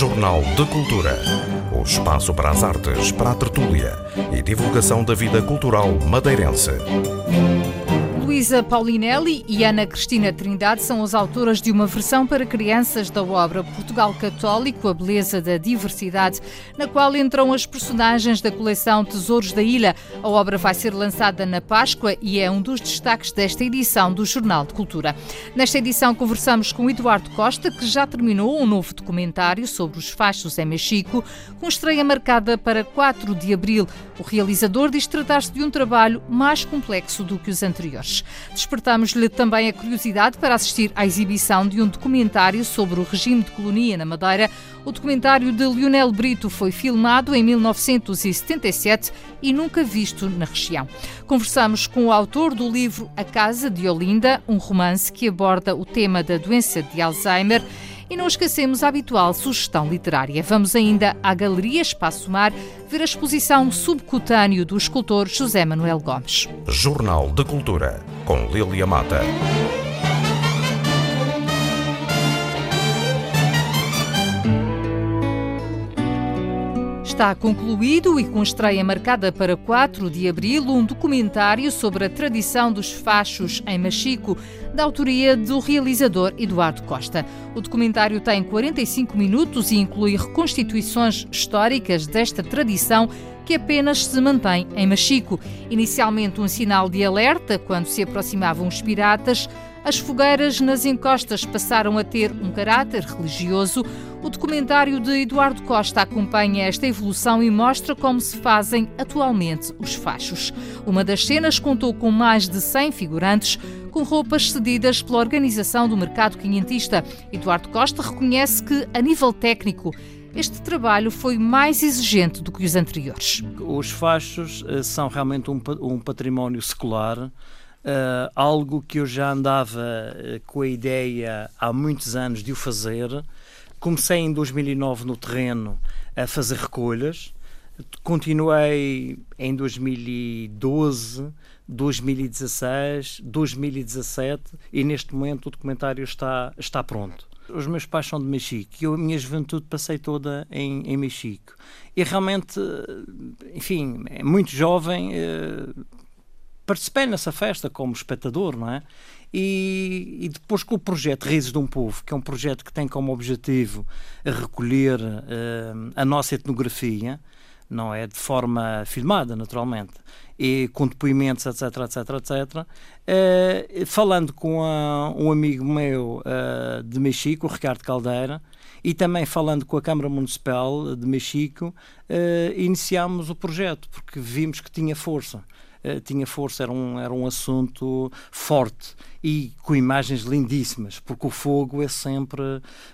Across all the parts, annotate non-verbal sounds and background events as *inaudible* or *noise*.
Jornal de Cultura. O espaço para as artes, para a tertúlia e divulgação da vida cultural madeirense. Luísa Paulinelli e Ana Cristina Trindade são as autoras de uma versão para crianças da obra Portugal Católico, a beleza da diversidade, na qual entram as personagens da coleção Tesouros da Ilha. A obra vai ser lançada na Páscoa e é um dos destaques desta edição do Jornal de Cultura. Nesta edição conversamos com Eduardo Costa, que já terminou um novo documentário sobre os fachos em Mexico, com estreia marcada para 4 de abril. O realizador diz tratar-se de um trabalho mais complexo do que os anteriores. Despertamos-lhe também a curiosidade para assistir à exibição de um documentário sobre o regime de colonia na Madeira. O documentário de Lionel Brito foi filmado em 1977 e nunca visto na região. Conversamos com o autor do livro A Casa de Olinda, um romance que aborda o tema da doença de Alzheimer e não esquecemos a habitual sugestão literária. Vamos ainda à Galeria Espaço Mar ver a exposição Subcutâneo do escultor José Manuel Gomes. Jornal de Cultura, com Lilia Mata. Está concluído e com estreia marcada para 4 de abril um documentário sobre a tradição dos fachos em Machico, da autoria do realizador Eduardo Costa. O documentário tem 45 minutos e inclui reconstituições históricas desta tradição que apenas se mantém em Machico. Inicialmente um sinal de alerta quando se aproximavam os piratas, as fogueiras nas encostas passaram a ter um caráter religioso. O documentário de Eduardo Costa acompanha esta evolução e mostra como se fazem atualmente os fachos. Uma das cenas contou com mais de 100 figurantes com roupas cedidas pela organização do mercado quinhentista. Eduardo Costa reconhece que, a nível técnico, este trabalho foi mais exigente do que os anteriores. Os fachos eh, são realmente um, um património secular Uh, algo que eu já andava uh, com a ideia há muitos anos de o fazer. Comecei em 2009 no terreno a fazer recolhas, continuei em 2012, 2016, 2017 e neste momento o documentário está, está pronto. Os meus pais são de Mexico e eu, a minha juventude passei toda em, em Mexico. E realmente, enfim, é muito jovem, participei nessa festa como espectador, não é? E, e, depois com o projeto Raízes de um Povo, que é um projeto que tem como objetivo recolher uh, a nossa etnografia, não é? De forma filmada, naturalmente, e com depoimentos, etc, etc, etc. Uh, falando com a, um amigo meu uh, de Mexico, o Ricardo Caldeira, e também falando com a Câmara Municipal de Mexico, uh, iniciámos o projeto, porque vimos que tinha força. Eh, tinha força, era um, era um assunto forte e com imagens lindíssimas, porque o fogo é sempre,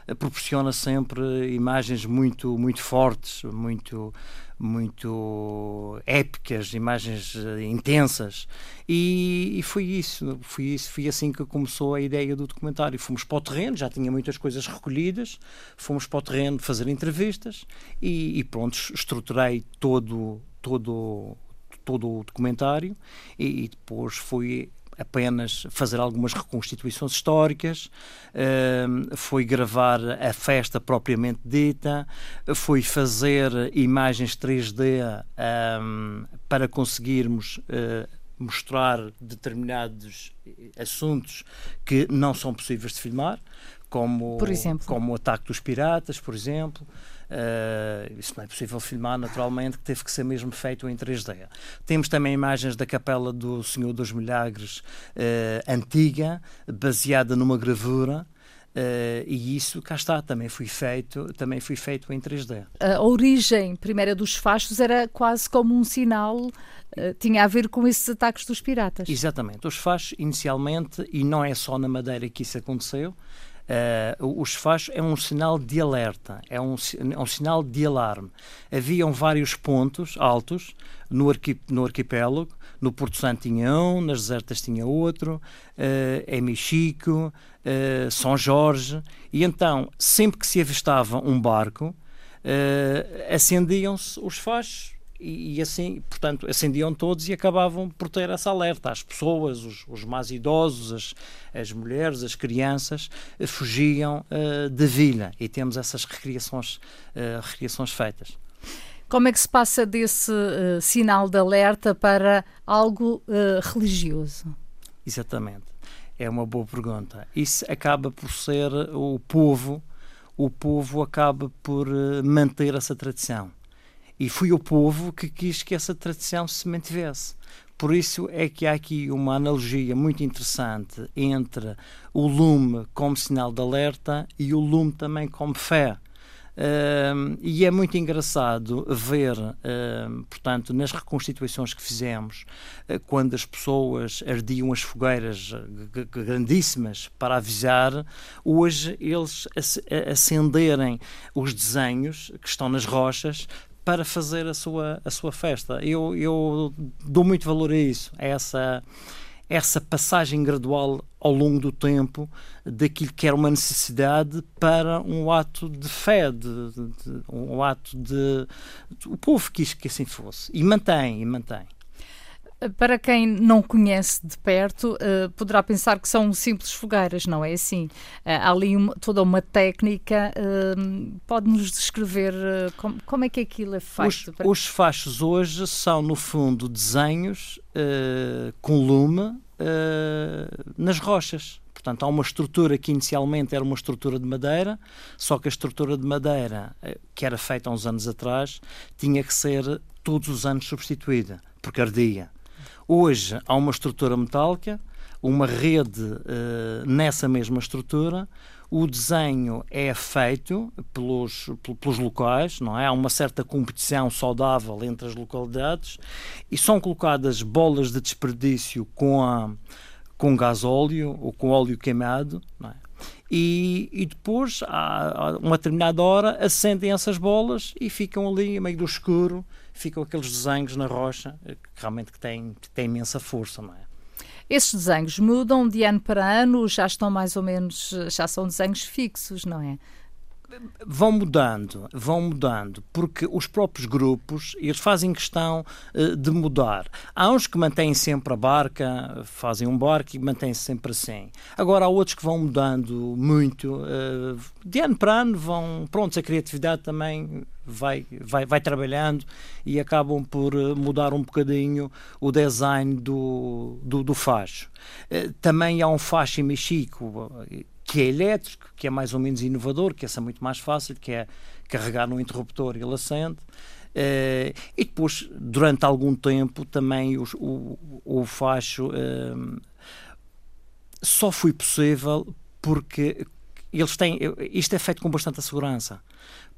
eh, proporciona sempre imagens muito, muito fortes, muito muito épicas, imagens uh, intensas e, e, foi isso, foi isso, foi assim que começou a ideia do documentário. Fomos para o terreno, já tinha muitas coisas recolhidas, fomos para o terreno fazer entrevistas e, e pronto, estruturei todo todo todo o documentário e, e depois fui apenas fazer algumas reconstituições históricas, uh, foi gravar a festa propriamente dita, foi fazer imagens 3D um, para conseguirmos uh, mostrar determinados assuntos que não são possíveis de filmar, como, como o ataque dos piratas, por exemplo. Uh, isso não é possível filmar naturalmente, que teve que ser mesmo feito em 3D. Temos também imagens da Capela do Senhor dos Milagres uh, antiga, baseada numa gravura. Uh, e isso cá está também foi feito também foi feito em 3D a origem primeira dos fachos era quase como um sinal uh, tinha a ver com esses ataques dos piratas exatamente os fachos inicialmente e não é só na Madeira que isso aconteceu Uh, os fachos é um sinal de alerta, é um, é um sinal de alarme. Haviam vários pontos altos no, arqui, no arquipélago, no Porto Santo tinha um, nas desertas tinha outro, uh, em Mexico, uh, São Jorge, e então, sempre que se avistava um barco, uh, acendiam-se os fachos e, e, assim, portanto, acendiam todos e acabavam por ter essa alerta. As pessoas, os, os mais idosos, as, as mulheres, as crianças, uh, fugiam uh, da vila e temos essas recriações, uh, recriações feitas. Como é que se passa desse sinal de alerta para algo religioso? Exatamente. É uma boa pergunta. Isso acaba por ser o povo, o povo acaba por manter essa tradição e foi o povo que quis que essa tradição se mantivesse. Por isso é que há aqui uma analogia muito interessante entre o lume como sinal de alerta e o lume também como fé. E é muito engraçado ver, portanto, nas reconstituições que fizemos, uh, quando as pessoas ardiam as fogueiras grandíssimas para avisar, hoje eles acenderem os desenhos que estão nas rochas para fazer a sua, a sua festa. Eu, eu dou muito valor a isso, a essa, essa passagem gradual ao longo do tempo daquilo que era uma necessidade para um ato de fé, de, de, um ato de, O povo quis que assim fosse. E mantém, e mantém. Para quem não conhece de perto, uh, poderá pensar que são simples fogueiras, não é assim? Uh, há ali uma, toda uma técnica. Uh, Pode-nos descrever como, como, é que aquilo é feito? Os, para... os fachos hoje são, no fundo, desenhos com lume nas rochas. Portanto, há uma estrutura que inicialmente era uma estrutura de madeira, só que a estrutura de madeira, que era feita há uns anos atrás, tinha que ser todos os anos substituída, porque ardia. Hoje há uma estrutura metálica, uma rede uh, nessa mesma estrutura. O desenho é feito pelos, pelos locais, não é? Há uma certa competição saudável entre as localidades e são colocadas bolas de desperdício com, a, com gasóleo ou com óleo queimado, não é? E, e, depois, a uma determinada hora, acendem essas bolas e ficam ali, meio do escuro, ficam aqueles desenhos na rocha eh, que realmente que têm, que têm imensa força, não é? Esses desenhos mudam de ano para ano, já estão mais ou menos, já são desenhos fixos, não é? Vão mudando, vão mudando, porque os próprios grupos eles fazem questão uh, de mudar. Há uns que mantêm sempre a barca, fazem um barco e mantêm-se sempre assim. Agora há outros que vão mudando muito, uh, de ano para ano vão, pronto, a criatividade também vai, vai, vai trabalhando e acabam por eh, mudar um bocadinho o design do, do, do facho. Também há um facho em Mexico que é elétrico, que é mais ou menos inovador, que essa é muito mais fácil, que é carregar no interruptor e ele acende. Uh, e depois, durante algum tempo, também o, o facho uh, só foi possível porque eles têm. Isto é feito com bastante segurança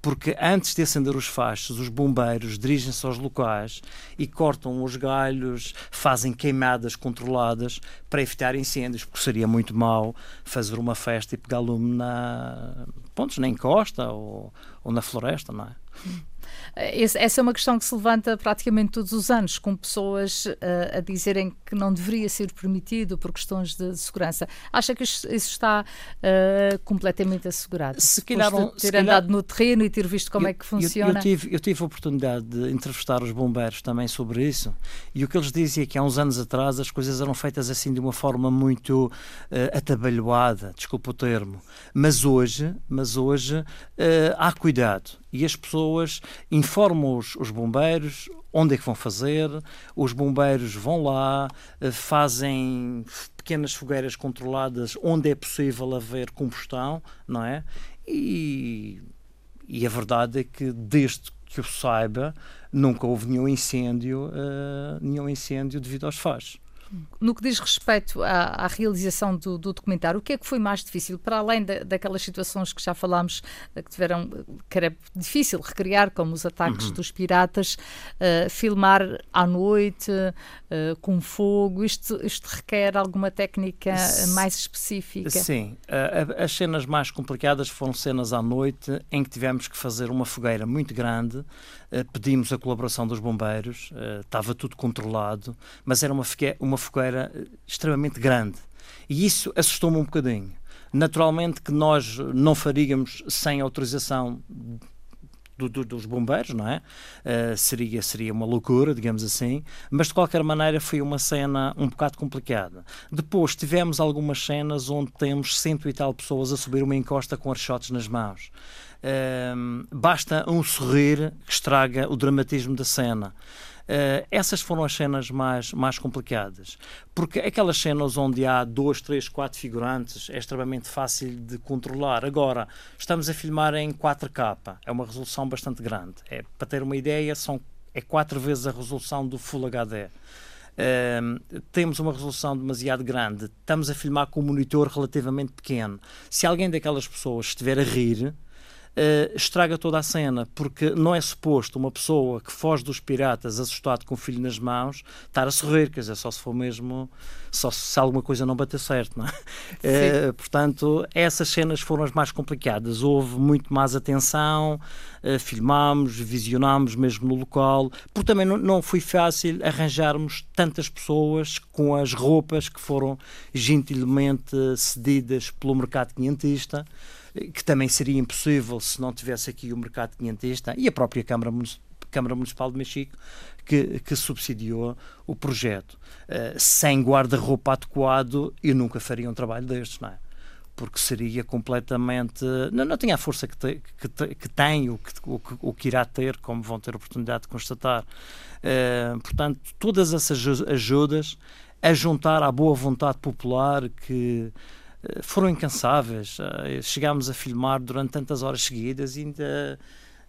porque antes de acender os fachos, os bombeiros dirigem-se aos locais e cortam os galhos, fazem queimadas controladas para evitar incêndios, porque seria muito mau fazer uma festa e pegar lume na, pontos, na encosta ou, ou na floresta, não é? Essa é uma questão que se levanta praticamente todos os anos, com pessoas uh, a dizerem que não deveria ser permitido por questões de, segurança. Acha que isso está uh, completamente assegurado? Se calhar, de ter calhar, andado no terreno e ter visto como eu, é que funciona? Eu, eu, tive, eu tive a oportunidade de entrevistar os bombeiros também sobre isso e o que eles diziam é que há uns anos atrás as coisas eram feitas assim de uma forma muito uh, atabalhoada, desculpa o termo, mas hoje, mas hoje há cuidado e as pessoas informam os, os, bombeiros onde é que vão fazer, os bombeiros vão lá, eh, fazem pequenas fogueiras controladas onde é possível haver combustão, não é? E, e a verdade é que desde que eu saiba nunca houve nenhum incêndio, uh, nenhum incêndio devido aos fachos. No que diz respeito à, à realização do, do, documentário, o que é que foi mais difícil? Para além da, daquelas situações que já falámos, eh, que tiveram, que era difícil recriar, como os ataques uhum. dos piratas, uh, filmar à noite, uh, com fogo, isto, isto requer alguma técnica mais específica? Sim, uh, as cenas mais complicadas foram cenas à noite em que tivemos que fazer uma fogueira muito grande, pedimos a colaboração dos bombeiros, estava tudo controlado, mas era uma, uma fogueira eh, extremamente grande. E isso assustou-me um bocadinho. Naturalmente que nós não faríamos sem autorização do, do, dos bombeiros, não é? Uh, seria, seria uma loucura, digamos assim, mas de qualquer maneira foi uma cena um bocado complicada. Depois tivemos algumas cenas onde temos cento e tal pessoas a subir uma encosta com archotes nas mãos. Basta um sorrir que estraga o dramatismo da cena. Uh, essas foram as cenas mais, mais complicadas. Porque aquelas cenas onde há dois, três, quatro figurantes é extremamente fácil de controlar. Agora, estamos a filmar em 4K, é uma resolução bastante grande. É, para ter uma ideia, são, é quatro vezes a resolução do Full HD. Uh, temos uma resolução demasiado grande, estamos a filmar com um monitor relativamente pequeno. Se alguém daquelas pessoas estiver a rir, uh, estraga toda a cena, porque não é suposto uma pessoa que foge dos piratas assustado com o filho nas mãos estar a sorrir, quer dizer, só se for mesmo, só se alguma coisa não bater certo, não é? *laughs* Uh, portanto, essas cenas foram as mais complicadas. Houve muito mais atenção, uh, filmámos, visionámos mesmo no local, porque também não, não foi fácil arranjarmos tantas pessoas com as roupas que foram gentilmente cedidas pelo mercado quinhentista que também seria impossível se não tivesse aqui o mercado quinhentista e a própria Câmara Municipal. Câmara Municipal de Mexico, que, que subsidiou o projeto. Uh, sem guarda-roupa adequado, eu nunca faria um trabalho destes, não é? Porque seria completamente. Não, não tinha a força que, te, que, te, que tem, o que, que irá ter, como vão ter oportunidade de constatar. Uh, portanto, todas essas ajudas a juntar à boa vontade popular que foram incansáveis. Eh, chegámos a filmar durante tantas horas seguidas e ainda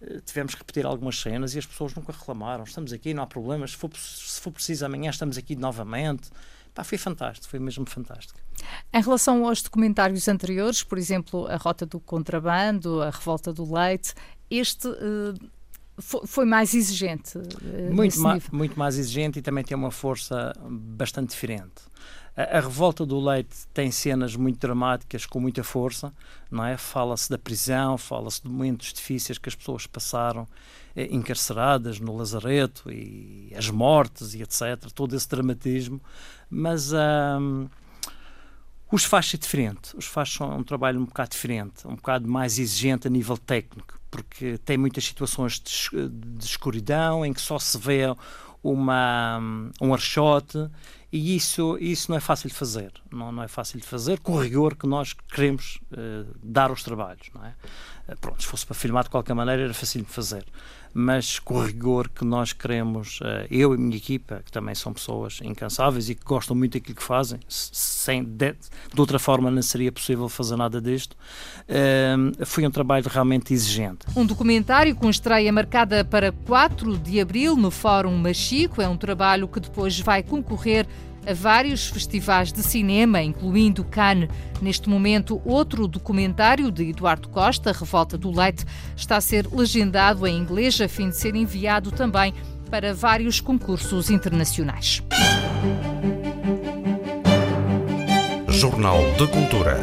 eh, tivemos que repetir algumas cenas e as pessoas nunca reclamaram. Estamos aqui, não há problemas. Se for, se for preciso, amanhã estamos aqui novamente. Pá, foi fantástico, foi mesmo fantástico. Em relação aos documentários anteriores, por exemplo, A Rota do Contrabando, A Revolta do Leite, este uh, foi mais exigente? Uh, muito, ma muito mais exigente e também tem uma força bastante diferente. A, a, revolta do leite tem cenas muito dramáticas, com muita força, não é? Fala-se da prisão, fala-se de momentos difíceis que as pessoas passaram eh, encarceradas no lazareto e as mortes e etc. Todo esse dramatismo, mas os faz ser diferente. Os faz são um trabalho um bocado diferente, um bocado mais exigente a nível técnico, porque tem muitas situações de, de escuridão em que só se vê uma, um archote e isso, isso não é fácil de fazer. Não, não é fácil de fazer com o rigor que nós queremos uh, dar aos trabalhos. Não é? Uh, pronto, se fosse para filmar de qualquer maneira era fácil de fazer. Mas com o rigor que nós queremos, uh, eu e a minha equipa, que também são pessoas incansáveis e que gostam muito daquilo que fazem, sem, de, de outra forma não seria possível fazer nada disto, foi um trabalho realmente exigente. Um documentário com estreia marcada para 4 de abril no Fórum Machico. É um trabalho que depois vai concorrer a vários festivais de cinema, incluindo Cannes. Neste momento, outro documentário de Eduardo Costa, Revolta do Leite, está a ser legendado em inglês a fim de ser enviado também para vários concursos internacionais. Jornal de Cultura.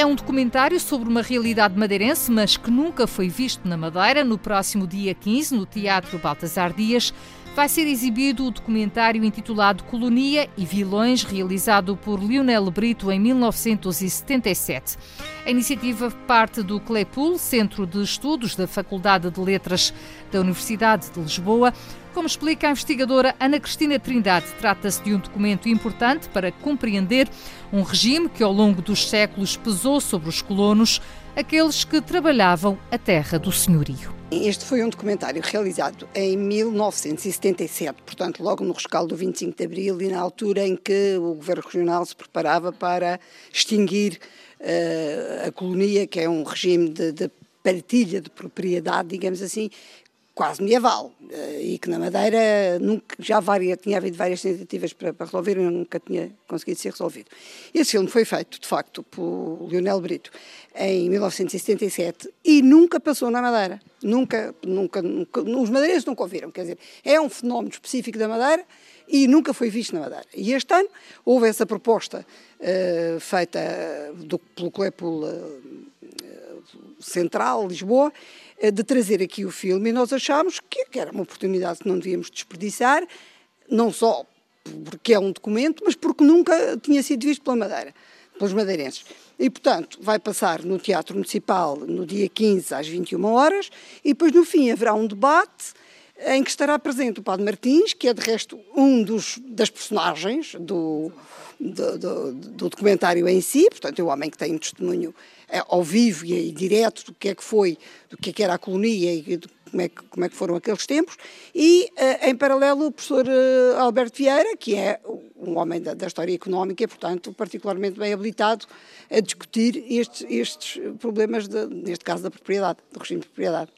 É um documentário sobre uma realidade madeirense, mas que nunca foi visto na Madeira. No próximo dia 15, no Teatro Baltasar Dias, vai ser exibido o documentário intitulado Colonia e Vilões, realizado por Lionel Brito em 1977. A iniciativa parte do CLEPUL, Centro de Estudos da Faculdade de Letras da Universidade de Lisboa. Como explica a investigadora Ana Cristina Trindade, trata-se de um documento importante para compreender um regime que ao longo dos séculos pesou sobre os colonos, aqueles que trabalhavam a terra do senhorio. Este foi um documentário realizado em 1977, portanto, logo no rescaldo do 25 de Abril e na altura em que o governo regional se preparava para extinguir uh, a colonia, que é um regime de, de partilha de propriedade, digamos assim, quase medieval eh, e que na Madeira nunca, já várias, tinha havido várias tentativas para, para resolver e nunca tinha conseguido ser resolvido. Esse filme foi feito, de facto, por Lionel Brito em 1977 e nunca passou na Madeira. Nunca, nunca, nunca os madeirenses nunca ouviram. Quer dizer, é um fenómeno específico da Madeira e nunca foi visto na Madeira. E este ano houve essa proposta uh, feita do, pelo Clepul uh, Central, Lisboa, eh, de trazer aqui o filme e nós achámos que, que era uma oportunidade que não devíamos desperdiçar, não só porque é um documento, mas porque nunca tinha sido visto pela Madeira, pelos madeirenses. E, portanto, vai passar no Teatro Municipal no dia 15 às 21 horas e depois, no fim, haverá um debate em que estará presente o Padre Martins, que é, de resto, um dos, das personagens do, do, do, do, documentário em si, portanto, é o homem que tem um testemunho é, ao vivo e, direto do que é que foi, do que é que era a colonia e do, como é, que, como é que foram aqueles tempos, e uh, em paralelo o professor uh, Alberto Vieira, que é um homem da, da, história económica e, portanto, particularmente bem habilitado a discutir estes, estes problemas, de, neste caso da propriedade, do regime de propriedade.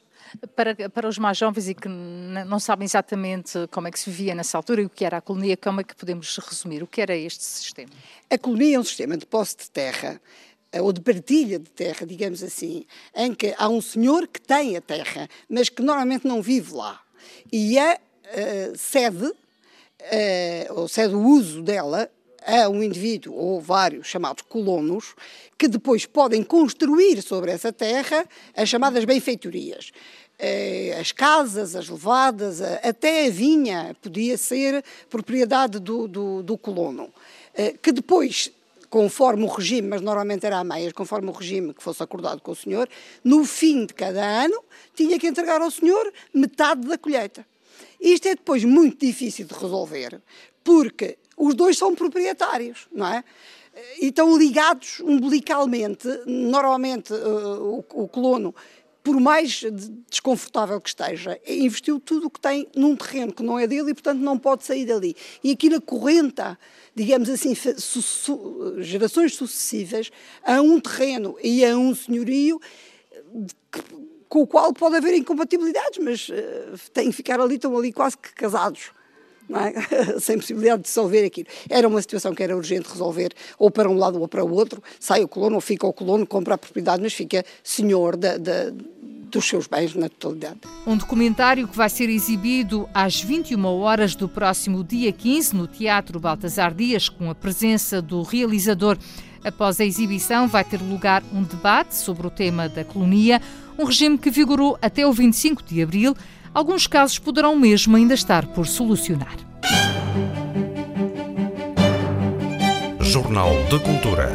Para, para os mais jovens e que não sabem exatamente como é que se vivia nessa altura e o que era a colonia, como é que podemos resumir? O que era este sistema? A colonia é um sistema de posse de terra ou de partilha de terra, digamos assim, em que há um senhor que tem a terra, mas que normalmente não vive lá. E a uh, cede, uh, ou cede o uso dela a um indivíduo ou vários chamados colonos, que depois podem construir sobre essa terra as chamadas benfeitorias. Eh, as casas, as levadas, até a vinha podia ser propriedade do, do, do colono, que depois conforme o regime, mas normalmente era a meias, conforme o regime que fosse acordado com o senhor, no fim de cada ano tinha que entregar ao senhor metade da colheita. Isto é depois muito difícil de resolver, porque os dois são proprietários, não é? E estão ligados umbilicalmente. Normalmente uh, o, o colono por mais desconfortável que esteja, investiu tudo o que tem num terreno que não é dele e, portanto, não pode sair dali. E aquilo acorrenta, digamos assim, su su gerações sucessivas a um terreno e a um senhorio com o qual pode haver incompatibilidades, mas uh, têm que ficar ali, estão ali quase que casados. É? *laughs* sem possibilidade de dissolver aquilo. Era uma situação que era urgente resolver, ou para um lado ou para o outro. Sai o colono, ou fica o colono, compra a propriedade, mas fica senhor da, da, dos seus bens na totalidade. Um documentário que vai ser exibido às 21 horas do próximo dia 15 no Teatro Baltasar Dias, com a presença do realizador. Após a exibição, vai ter lugar um debate sobre o tema da colonia, um regime que vigorou até o 25 de abril alguns casos poderão mesmo ainda estar por solucionar. Jornal de Cultura.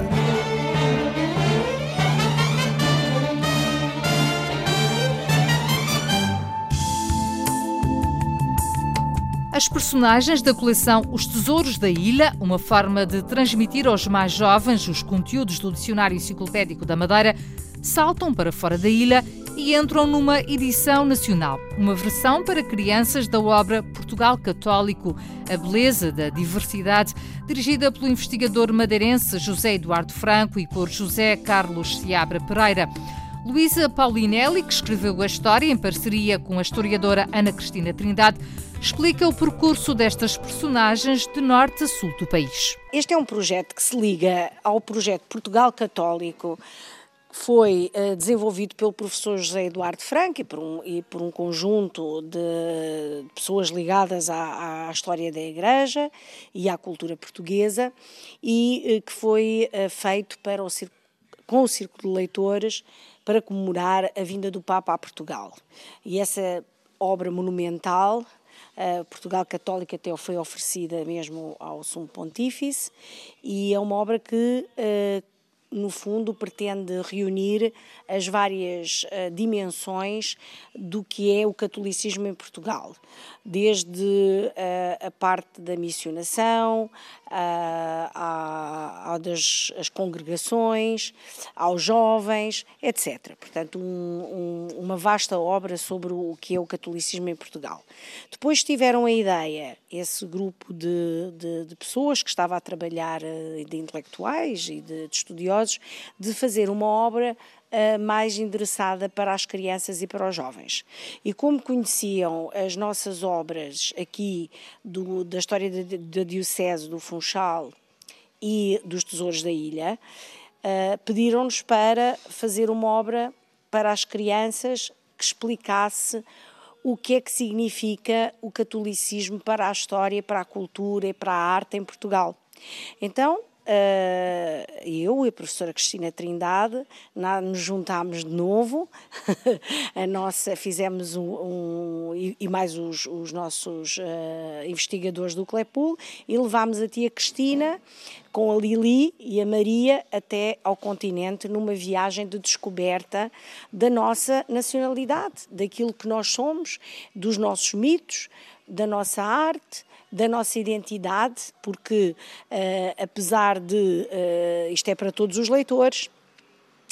As personagens da coleção Os Tesouros da Ilha, uma forma de transmitir aos mais jovens os conteúdos do Dicionário Enciclopédico da Madeira, saltam para fora da ilha e entram numa edição nacional, uma versão para crianças da obra Portugal Católico, a beleza da diversidade, dirigida pelo investigador madeirense José Eduardo Franco e por José Carlos Seabra Pereira. Luísa Paulinelli, que escreveu a história em parceria com a historiadora Ana Cristina Trindade, explica o percurso destas personagens de norte a sul do país. Este é um projeto que se liga ao projeto Portugal Católico foi uh, desenvolvido pelo professor José Eduardo Franco e por um, e por um conjunto de pessoas ligadas à, à, história da Igreja e à cultura portuguesa e uh, que foi uh, feito para o, com o Círculo de Leitores para comemorar a vinda do Papa a Portugal. E essa obra monumental Portugal Católica até foi oferecida mesmo ao Sumo Pontífice e é uma obra que no fundo, pretende reunir as várias uh, dimensões do que é o catolicismo em Portugal, desde uh, a parte da missionação, a das as congregações, aos jovens, etc. Portanto, um, um, uma vasta obra sobre o que é o catolicismo em Portugal. Depois tiveram a ideia, esse grupo de, de, de pessoas que estava a trabalhar, de intelectuais e de, de estudiosos, de fazer uma obra uh, mais endereçada para as crianças e para os jovens. E como conheciam as nossas obras aqui do, da história da, Diocese do Funchal e dos Tesouros da Ilha, uh, pediram-nos para fazer uma obra para as crianças que explicasse o que é que significa o catolicismo para a história, para a cultura e para a arte em Portugal. Então, eu e a professora Cristina Trindade nos juntámos de novo, *laughs* a nossa, fizemos um, um e, e, mais os, os nossos uh, investigadores do Clepul, e levámos a tia Cristina com a Lili e a Maria até ao continente numa viagem de descoberta da nossa nacionalidade, daquilo que nós somos, dos nossos mitos, da nossa arte, da nossa identidade, porque uh, apesar de, uh, isto é para todos os leitores,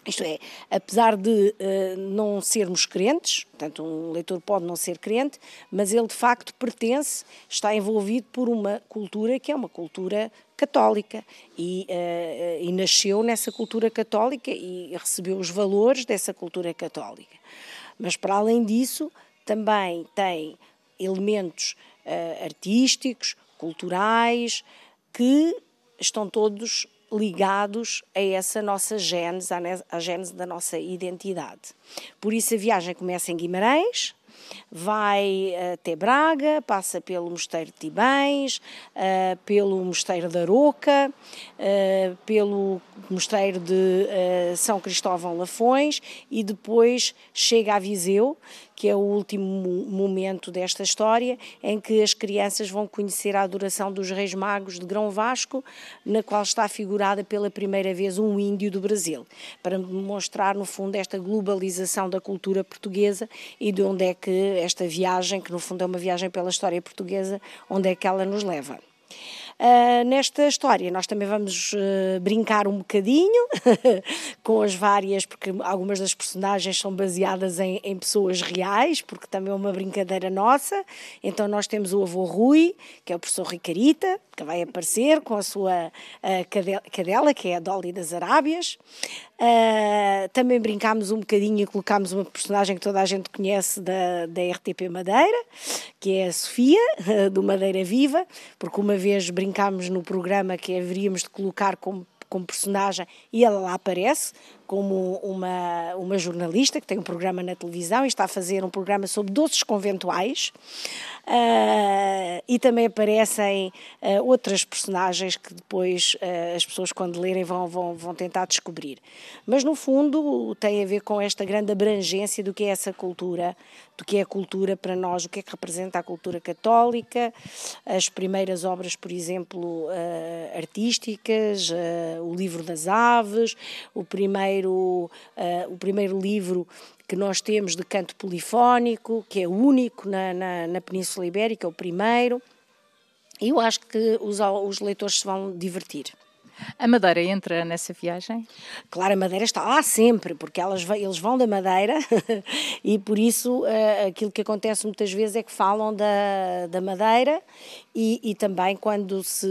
isto é, apesar de uh, não sermos crentes, portanto, um leitor pode não ser crente, mas ele de facto pertence, está envolvido por uma cultura que é uma cultura católica e, uh, e nasceu nessa cultura católica e recebeu os valores dessa cultura católica. Mas para além disso, também tem elementos uh, artísticos, culturais, que estão todos ligados a essa nossa gênese, à gênese da nossa identidade. Por isso a viagem começa em Guimarães, vai até Braga, passa pelo Mosteiro de Tibães, uh, pelo Mosteiro da Aroca, uh, pelo Mosteiro de uh, São Cristóvão Lafões e depois chega a Viseu, que é o último momento desta história, em que as crianças vão conhecer a adoração dos Reis Magos de Grão Vasco, na qual está figurada pela primeira vez um índio do Brasil, para demonstrar, no fundo, esta globalização da cultura portuguesa e de onde é que esta viagem, que no fundo é uma viagem pela história portuguesa, onde é que ela nos leva. Uh, nesta história, nós também vamos uh, brincar um bocadinho *laughs* com as várias, porque algumas das personagens são baseadas em, em, pessoas reais, porque também é uma brincadeira nossa. Então, nós temos o avô Rui, que é o professor Ricarita, que vai aparecer com a sua uh, cadela, que é a Dolly das Arábias. Uh, também brincámos um bocadinho e colocámos uma personagem que toda a gente conhece da, da RTP Madeira, que é a Sofia, *laughs* do Madeira Viva, porque uma vez brincámos no programa que haveríamos de colocar como como personagem e ela lá aparece como uma, uma jornalista que tem um programa na televisão e está a fazer um programa sobre doces conventuais uh, e também aparecem uh, outras personagens que depois uh, as pessoas quando lerem vão, vão, vão tentar descobrir. Mas no fundo tem a ver com esta grande abrangência do que é essa cultura, do que é a cultura para nós, o que é que representa a cultura católica, as primeiras obras, por exemplo, artísticas, o livro das aves, o primeiro, uh, o primeiro livro que nós temos de canto polifónico, que é único na, na, na Península Ibérica, é o primeiro. E eu acho que os, os leitores se vão divertir. A Madeira entra nessa viagem? Claro, a Madeira está lá sempre, porque elas, eles vão da Madeira *laughs* e por isso uh, aquilo que acontece muitas vezes é que falam da, da Madeira e, e também quando se,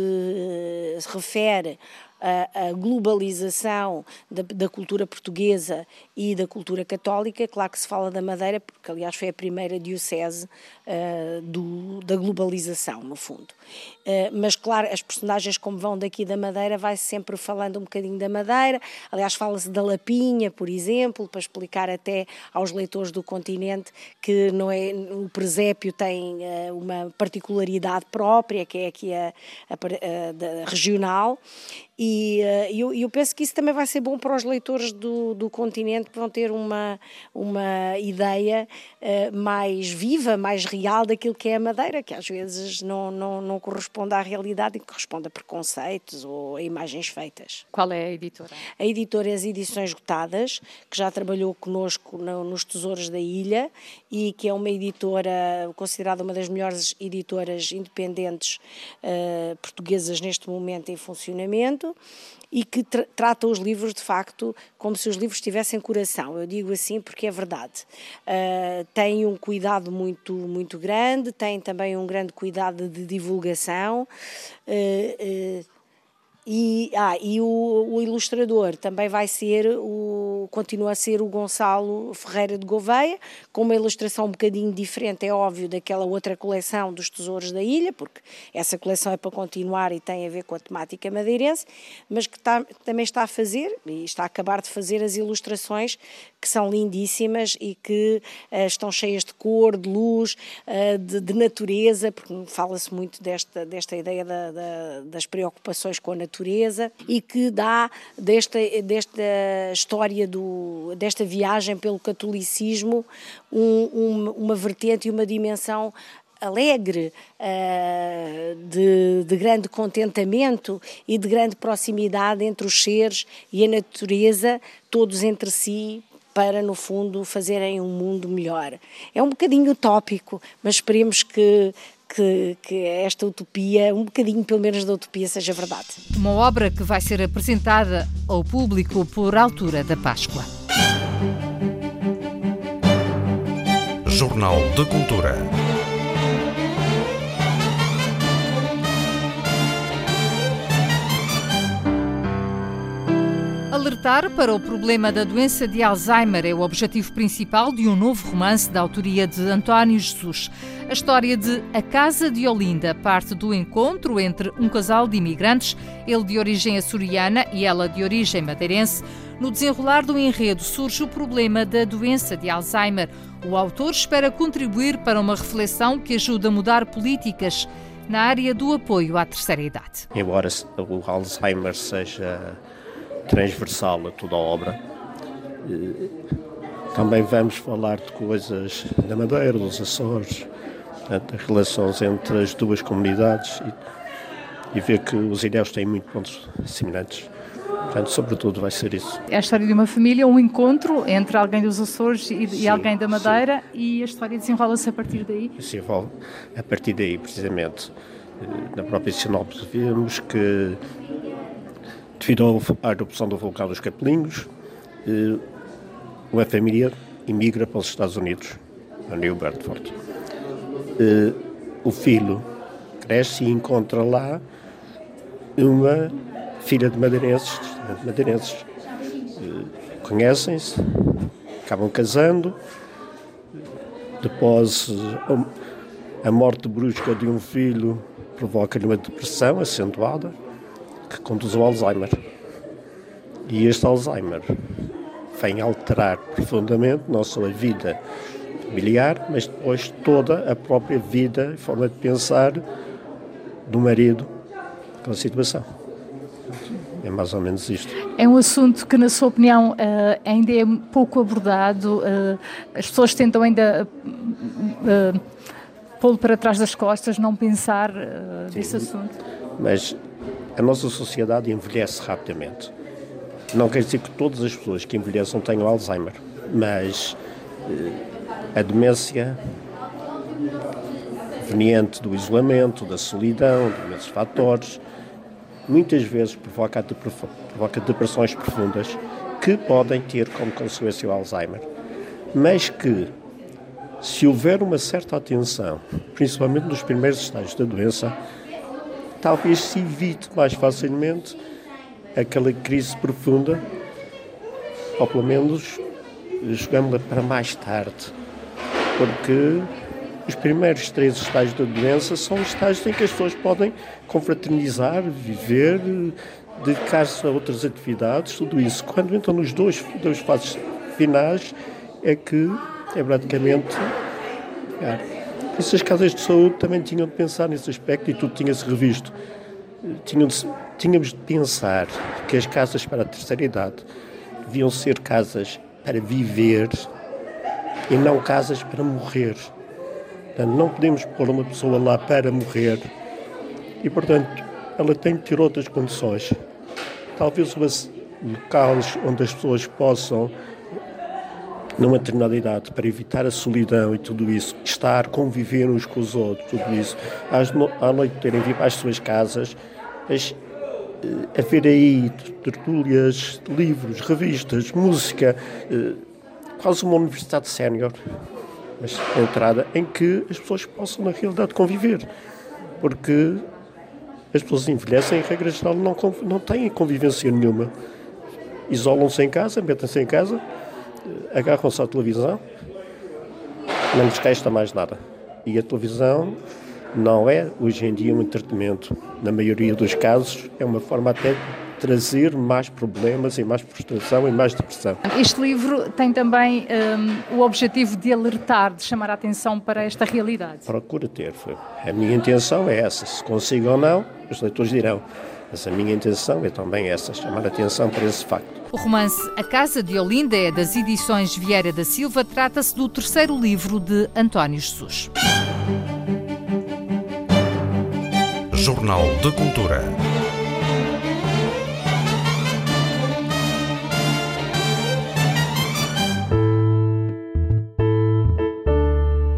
se refere a, a globalização da, da, cultura portuguesa e da cultura católica, claro que se fala da Madeira, porque aliás foi a primeira diocese uh, do, da globalização, no fundo. Uh, mas claro, as personagens como vão daqui da Madeira, vai sempre falando um bocadinho da Madeira, aliás fala-se da Lapinha, por exemplo, para explicar até aos leitores do continente que não é, o presépio tem uh, uma particularidade própria, que é aqui a, a, a, a regional, e uh, eu, eu, penso que isso também vai ser bom para os leitores do, do continente, que vão ter uma, uma ideia uh, mais viva, mais real daquilo que é a Madeira, que às vezes não, não, não corresponde à realidade e corresponde a preconceitos ou a imagens feitas. Qual é a editora? A editora é as Edições Gotadas, que já trabalhou conosco no, nos Tesouros da Ilha e que é uma editora considerada uma das melhores editoras independentes uh, portuguesas neste momento em funcionamento e que tra trata os livros de facto como se os livros tivessem coração. Eu digo assim porque é verdade. Uh, tem um cuidado muito, muito grande, tem também um grande cuidado de divulgação. Uh, uh, e, ah, e o, o, ilustrador também vai ser, o, continua a ser o Gonçalo Ferreira de Gouveia, com uma ilustração um bocadinho diferente, é óbvio, daquela outra coleção dos Tesouros da Ilha, porque essa coleção é para continuar e tem a ver com a temática madeirense, mas que está, também está a fazer, e está a acabar de fazer as ilustrações que são lindíssimas e que uh, estão cheias de cor, de luz, uh, de, de, natureza, porque fala-se muito desta, desta ideia da, da, das preocupações com a natureza e que dá desta, desta história, do, desta viagem pelo catolicismo, um, um, uma vertente e uma dimensão alegre, uh, de, de, grande contentamento e de grande proximidade entre os seres e a natureza, todos entre si, para, no fundo, fazerem um mundo melhor. É um bocadinho utópico, mas esperemos que, que, que, esta utopia, um bocadinho pelo menos da utopia, seja verdade. Uma obra que vai ser apresentada ao público por altura da Páscoa. Jornal de Cultura. Alertar para o problema da doença de Alzheimer é o objetivo principal de um novo romance da autoria de António Jesus. A história de A Casa de Olinda parte do encontro entre um casal de imigrantes, ele de origem açoriana e ela de origem madeirense. No desenrolar do enredo surge o problema da doença de Alzheimer. O autor espera contribuir para uma reflexão que ajude a mudar políticas na área do apoio à terceira idade. Embora o Alzheimer seja transversal a toda a obra. Também vamos falar de coisas da Madeira, dos Açores, das relações entre as duas comunidades e, e ver que os ilhéus têm muitos pontos semelhantes. Portanto, sobretudo vai ser isso. É a história de uma família, um encontro entre alguém dos Açores e, sim, e alguém da Madeira sim. e a história desenrola-se a partir daí? Desenvolve a partir daí, precisamente. Na própria sinopse vemos que Devido à erupção do vulcão dos Capelinhos, eh, uma família emigra para os Estados Unidos, a New Bedford. Eh, o filho cresce e encontra lá uma filha de madeirenses, de madeirenses. Eh, conhecem-se, acabam casando, depois a morte brusca de um filho provoca-lhe uma depressão acentuada que conduz ao Alzheimer. E este Alzheimer vem alterar profundamente não só a vida familiar, mas depois toda a própria vida e forma de pensar do marido com a situação. É mais ou menos isto. É um assunto que, na sua opinião, uh, ainda é pouco abordado. Uh, as pessoas tentam ainda uh, pô-lo para trás das costas, não pensar desse assunto. Mas a nossa sociedade envelhece rapidamente. Não quer dizer que todas as pessoas que envelheçam tenham Alzheimer, mas eh, a demência proveniente do isolamento, da solidão, de imensos fatores, muitas vezes provoca, provoca depressões profundas que podem ter como consequência o Alzheimer, mas que, se houver uma certa atenção, principalmente nos primeiros estágios da doença, talvez se evite mais facilmente aquela crise profunda, ou pelo menos jogamos-la para mais tarde, porque os primeiros três estágios da doença são estágios em que as pessoas podem confraternizar, viver, dedicar-se a outras atividades, tudo isso. Quando entram nos dois, dois fases finais, é que é praticamente. É, essas casas de saúde também tinham de pensar nesse aspecto e tudo tinha-se revisto. Tinham de, tínhamos de pensar que as casas para a terceira idade deviam ser casas para viver e não casas para morrer. Portanto, não podemos pôr uma pessoa lá para morrer e, portanto, ela tem de ter outras condições. Talvez locais onde as pessoas possam numa determinada idade, para evitar a solidão e tudo isso, estar, conviver uns com os outros, tudo isso, às à noite terem vir para as suas casas, uh, haver aí tertúlias, livros, revistas, música, uh, quase uma universidade sénior, mas entrada em que as pessoas possam, na realidade, conviver. Porque as pessoas envelhecem, em regra geral, não, não têm convivência nenhuma. Isolam-se em casa, metem-se em casa, agarram-se à televisão, não lhes resta mais nada. E a televisão não é, hoje em dia, um entretenimento. Na maioria dos casos, é uma forma até de trazer mais problemas e mais frustração e mais depressão. Este livro tem também um, o objetivo de alertar, de chamar a atenção para esta realidade. Procura ter. Foi. A minha intenção é essa. Se consigo ou não, os leitores dirão. Mas a minha intenção é também essa, chamar a atenção para esse facto. O romance A Casa de Olinda é das edições Vieira da Silva, trata-se do terceiro livro de António Jesus. Jornal de Cultura.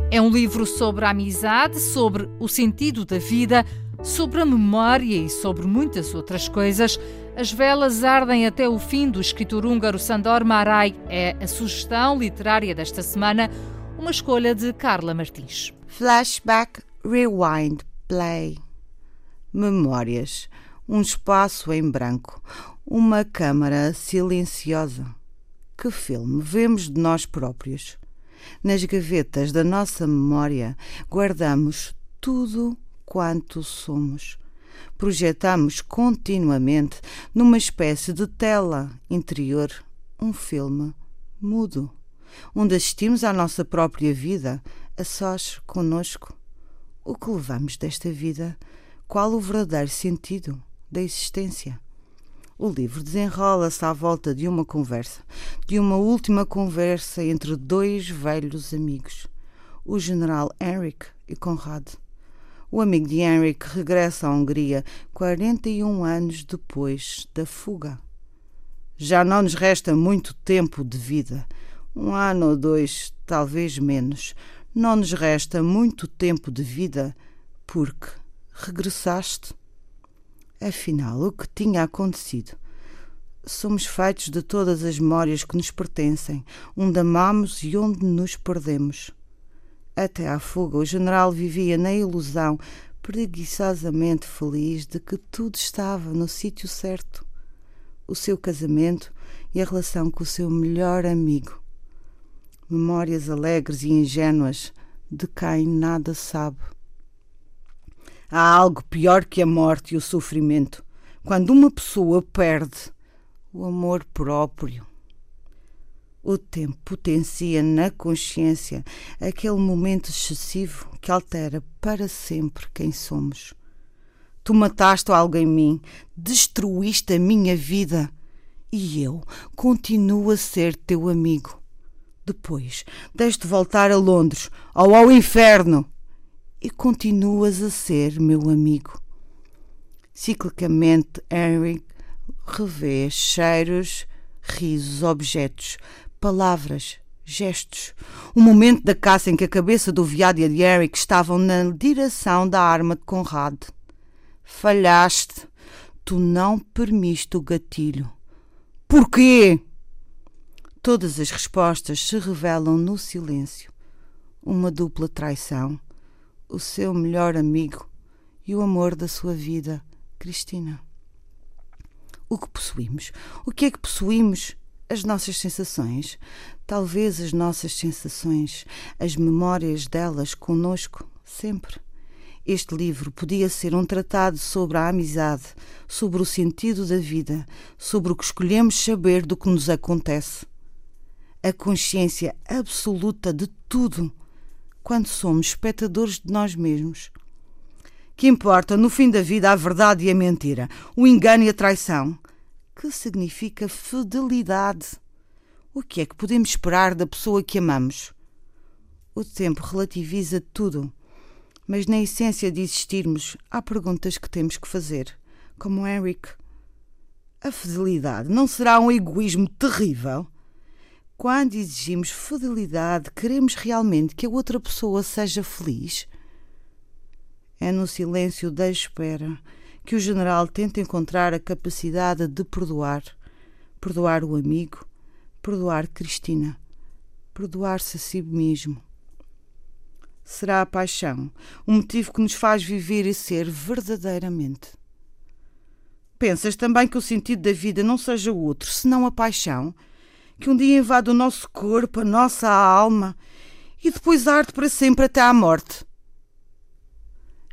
É um livro sobre a amizade, sobre o sentido da vida, sobre a memória e sobre muitas outras coisas. As velas ardem até o fim do escritor húngaro Sandor Marai. É a sugestão literária desta semana, uma escolha de Carla Martins. Flashback, rewind, play. Memórias. Um espaço em branco. Uma câmara silenciosa. Que filme vemos de nós próprios? Nas gavetas da nossa memória guardamos tudo quanto somos. Projetamos continuamente numa espécie de tela interior um filme mudo, onde assistimos à nossa própria vida, a sós conosco. O que levamos desta vida? Qual o verdadeiro sentido da existência? O livro desenrola-se à volta de uma conversa, de uma última conversa entre dois velhos amigos, o general Henrik e Conrad. O amigo de Henrik regressa à Hungria 41 anos depois da fuga. Já não nos resta muito tempo de vida, um ano ou dois, talvez menos. Não nos resta muito tempo de vida porque regressaste. Afinal, o que tinha acontecido? Somos feitos de todas as memórias que nos pertencem, onde amamos e onde nos perdemos. Até à fuga, o general vivia na ilusão, preguiçosamente feliz de que tudo estava no sítio certo. O seu casamento e a relação com o seu melhor amigo. Memórias alegres e ingênuas de quem nada sabe. Há algo pior que a morte e o sofrimento. Quando uma pessoa perde o amor próprio. O tempo potencia na consciência aquele momento excessivo que altera para sempre quem somos. Tu mataste algo em mim, destruíste a minha vida e eu continuo a ser teu amigo. Depois deste voltar a Londres ou ao inferno e continuas a ser meu amigo. Ciclicamente, Henry revê cheiros, risos, objetos, palavras, gestos. O momento da caça em que a cabeça do veado e a de Eric estavam na direção da arma de Conrad. Falhaste. Tu não permiste o gatilho. Porquê? Todas as respostas se revelam no silêncio. Uma dupla traição o seu melhor amigo e o amor da sua vida, Cristina. O que possuímos? O que é que possuímos? As nossas sensações. Talvez as nossas sensações, as memórias delas conosco, sempre. Este livro podia ser um tratado sobre a amizade, sobre o sentido da vida, sobre o que escolhemos saber do que nos acontece. A consciência absoluta de tudo quando somos espectadores de nós mesmos. Que importa no fim da vida a verdade e a mentira, o engano e a traição? Que significa fidelidade? O que é que podemos esperar da pessoa que amamos? O tempo relativiza tudo, mas na essência de existirmos há perguntas que temos que fazer, como Henrik. A fidelidade não será um egoísmo terrível? Quando exigimos fidelidade, queremos realmente que a outra pessoa seja feliz? É no silêncio da espera que o general tenta encontrar a capacidade de perdoar. Perdoar o amigo, perdoar Cristina, perdoar-se a si mesmo. Será a paixão o motivo que nos faz viver e ser verdadeiramente. Pensas também que o sentido da vida não seja outro, senão a paixão? que um dia invade o nosso corpo, a nossa alma e depois arde para sempre até à morte.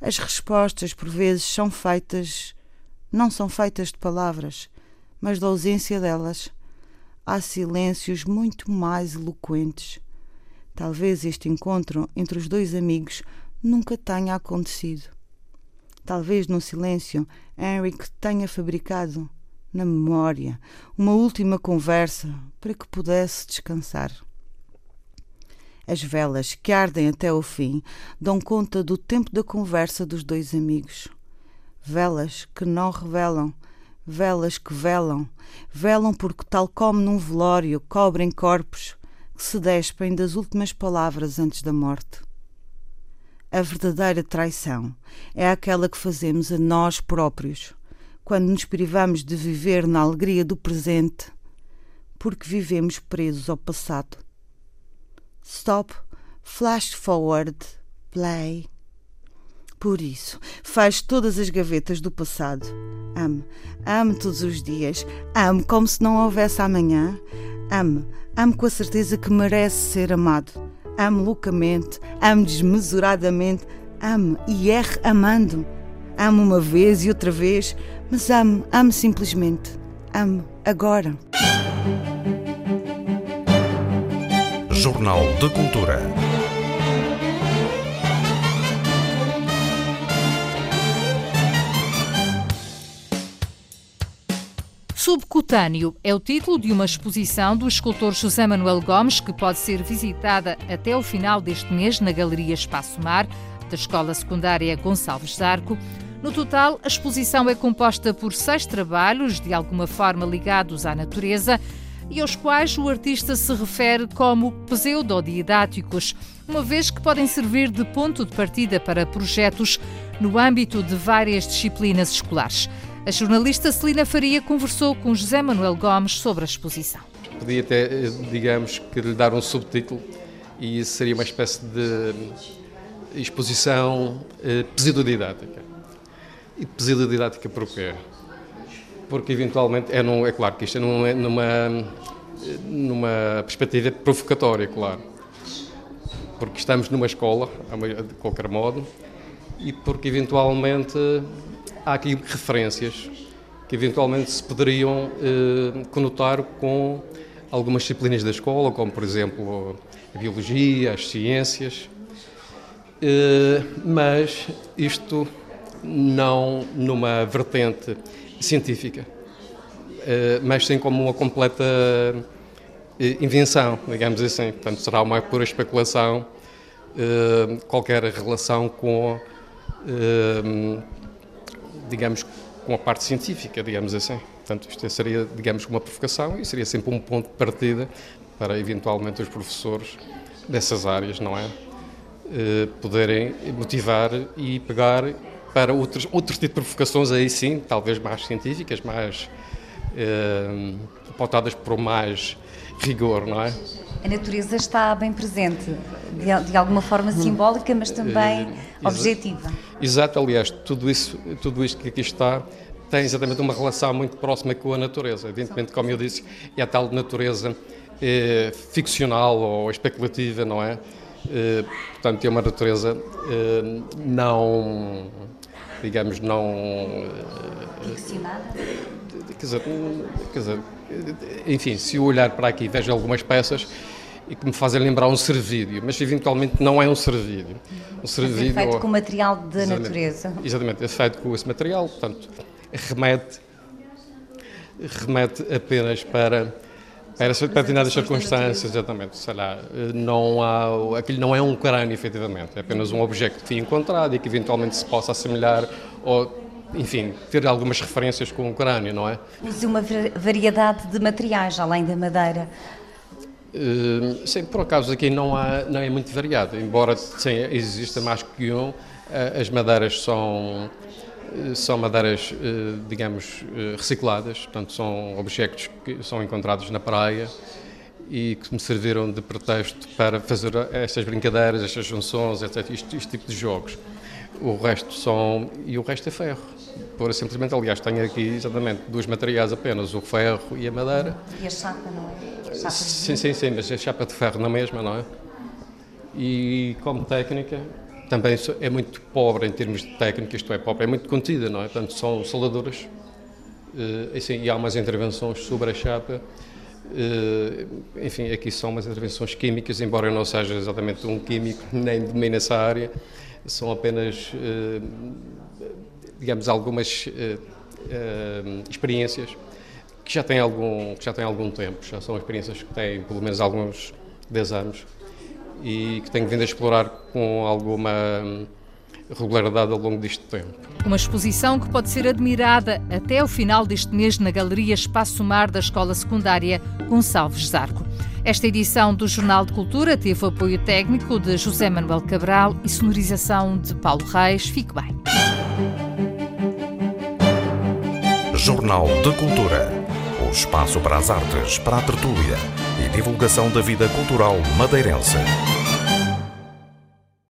As respostas, por vezes, são feitas, não são feitas de palavras, mas da ausência delas. Há silêncios muito mais eloquentes. Talvez este encontro entre os dois amigos nunca tenha acontecido. Talvez no silêncio Henrik tenha fabricado, na memória, uma última conversa para que pudesse descansar. As velas, que ardem até o fim, dão conta do tempo da conversa dos dois amigos. Velas que não revelam, velas que velam, velam porque, tal como num velório, cobrem corpos que se despem das últimas palavras antes da morte. A verdadeira traição é aquela que fazemos a nós próprios, quando nos privamos de viver na alegria do presente, porque vivemos presos ao passado. Stop, flash forward, play. Por isso, faz todas as gavetas do passado. Ame, ame todos os dias, ame como se não houvesse amanhã. Ame, ame com a certeza que merece ser amado. Ame loucamente, ame desmesuradamente, ame e erre amando. Ame uma vez e outra vez, mas ame, ame simplesmente. Ame agora. Jornal de Cultura. Subcutâneo é o título de uma exposição do escultor José Manuel Gomes que pode ser visitada até o final deste mês na Galeria Espaço Mar da Escola Secundária Gonçalves Zarco. No total, a exposição é composta por seis trabalhos, de alguma forma ligados à natureza, e aos quais o artista se refere como pseudodidáticos, uma vez que podem servir de ponto de partida para projetos no âmbito de várias disciplinas escolares. A jornalista Celina Faria conversou com José Manuel Gomes sobre a exposição. Podia até, digamos, que lhe dar um subtítulo e isso seria uma espécie de exposição eh, pseudodidática. E pseudodidática porquê? Porque eventualmente, é, num, é claro que isto é numa, numa, numa perspectiva provocatória, claro. Porque estamos numa escola, de qualquer modo, e porque eventualmente há aqui referências que eventualmente se poderiam eh, conotar com algumas disciplinas da escola, como por exemplo a biologia, as ciências, eh, mas isto não numa vertente científica, eh, mas sim como uma completa eh, invenção, digamos assim. Portanto, será uma pura especulação eh, qualquer relação com, digamos, com a parte científica, digamos assim. Portanto, isto seria, digamos, uma provocação e seria sempre um ponto de partida para, eventualmente, os professores dessas áreas, não é? poderem motivar e pegar para outros, outro tipo de provocações aí sim, talvez mais científicas, mais eh, pautadas por mais rigor, não é? A natureza está bem presente, de, de alguma forma simbólica, mas também uh, objetiva. Exato, aliás, tudo isso, tudo isto que aqui está tem exatamente uma relação muito próxima com a natureza. Evidentemente, como eu disse, é a tal natureza eh, ficcional ou especulativa, não é? Eh, portanto, é uma natureza eh, não digamos, não. Ficcionada? Quer dizer, quer dizer, enfim, se eu olhar para aqui vejo algumas peças e que me fazem lembrar um servídeo, mas eventualmente não é um servídeo. Um servídeo é feito com material da exatamente, natureza. Exatamente, é feito com esse material, portanto, remete, remete apenas para para determinadas circunstâncias, exatamente. Sei lá, não há, aquilo não é um crânio, efetivamente, é apenas um objeto que foi encontrado e que eventualmente se possa assemelhar ou, enfim, ter algumas referências com o crânio, não é? Use uma variedade de materiais, além da madeira. Uh, sim, por acaso aqui não, há, não é muito variado, embora sim, exista mais que um, eh, as madeiras são eh, são madeiras, eh, digamos, eh, recicladas, portanto, são objetos que são encontrados na praia e que me serviram de pretexto para fazer estas brincadeiras, estas junções, etc., este, este tipo de jogos. O resto são. e o resto é ferro. Por simplesmente, aliás, tenho aqui exatamente dois materiais apenas, o ferro e a madeira. E a chapa, não é? Chapa sim, sim, sim, mas a chapa de ferro na mesma, não é? E como técnica, também é muito pobre em termos de técnica, isto é, pobre, é muito contida, não é? Portanto, são soldaduras, uh, assim, e há umas intervenções sobre a chapa, uh, enfim, aqui são umas intervenções químicas, embora eu não seja exatamente um químico, *laughs* nem domine essa área, são apenas, uh, digamos, algumas experiências que já têm algum, que já têm algum tempo, já são experiências que têm pelo menos alguns 10 anos e que tenho vindo a explorar com alguma regularidade ao longo deste tempo. Uma exposição que pode ser admirada até o final deste mês na Galeria Espaço Mar da Escola Secundária Gonçalves Zarco. Esta edição do Jornal de Cultura teve o apoio técnico de José Manuel Cabral e sonorização de Paulo Reis. Fique bem. Jornal de Cultura. O espaço para as artes, para a tertúlia e divulgação da vida cultural madeirense.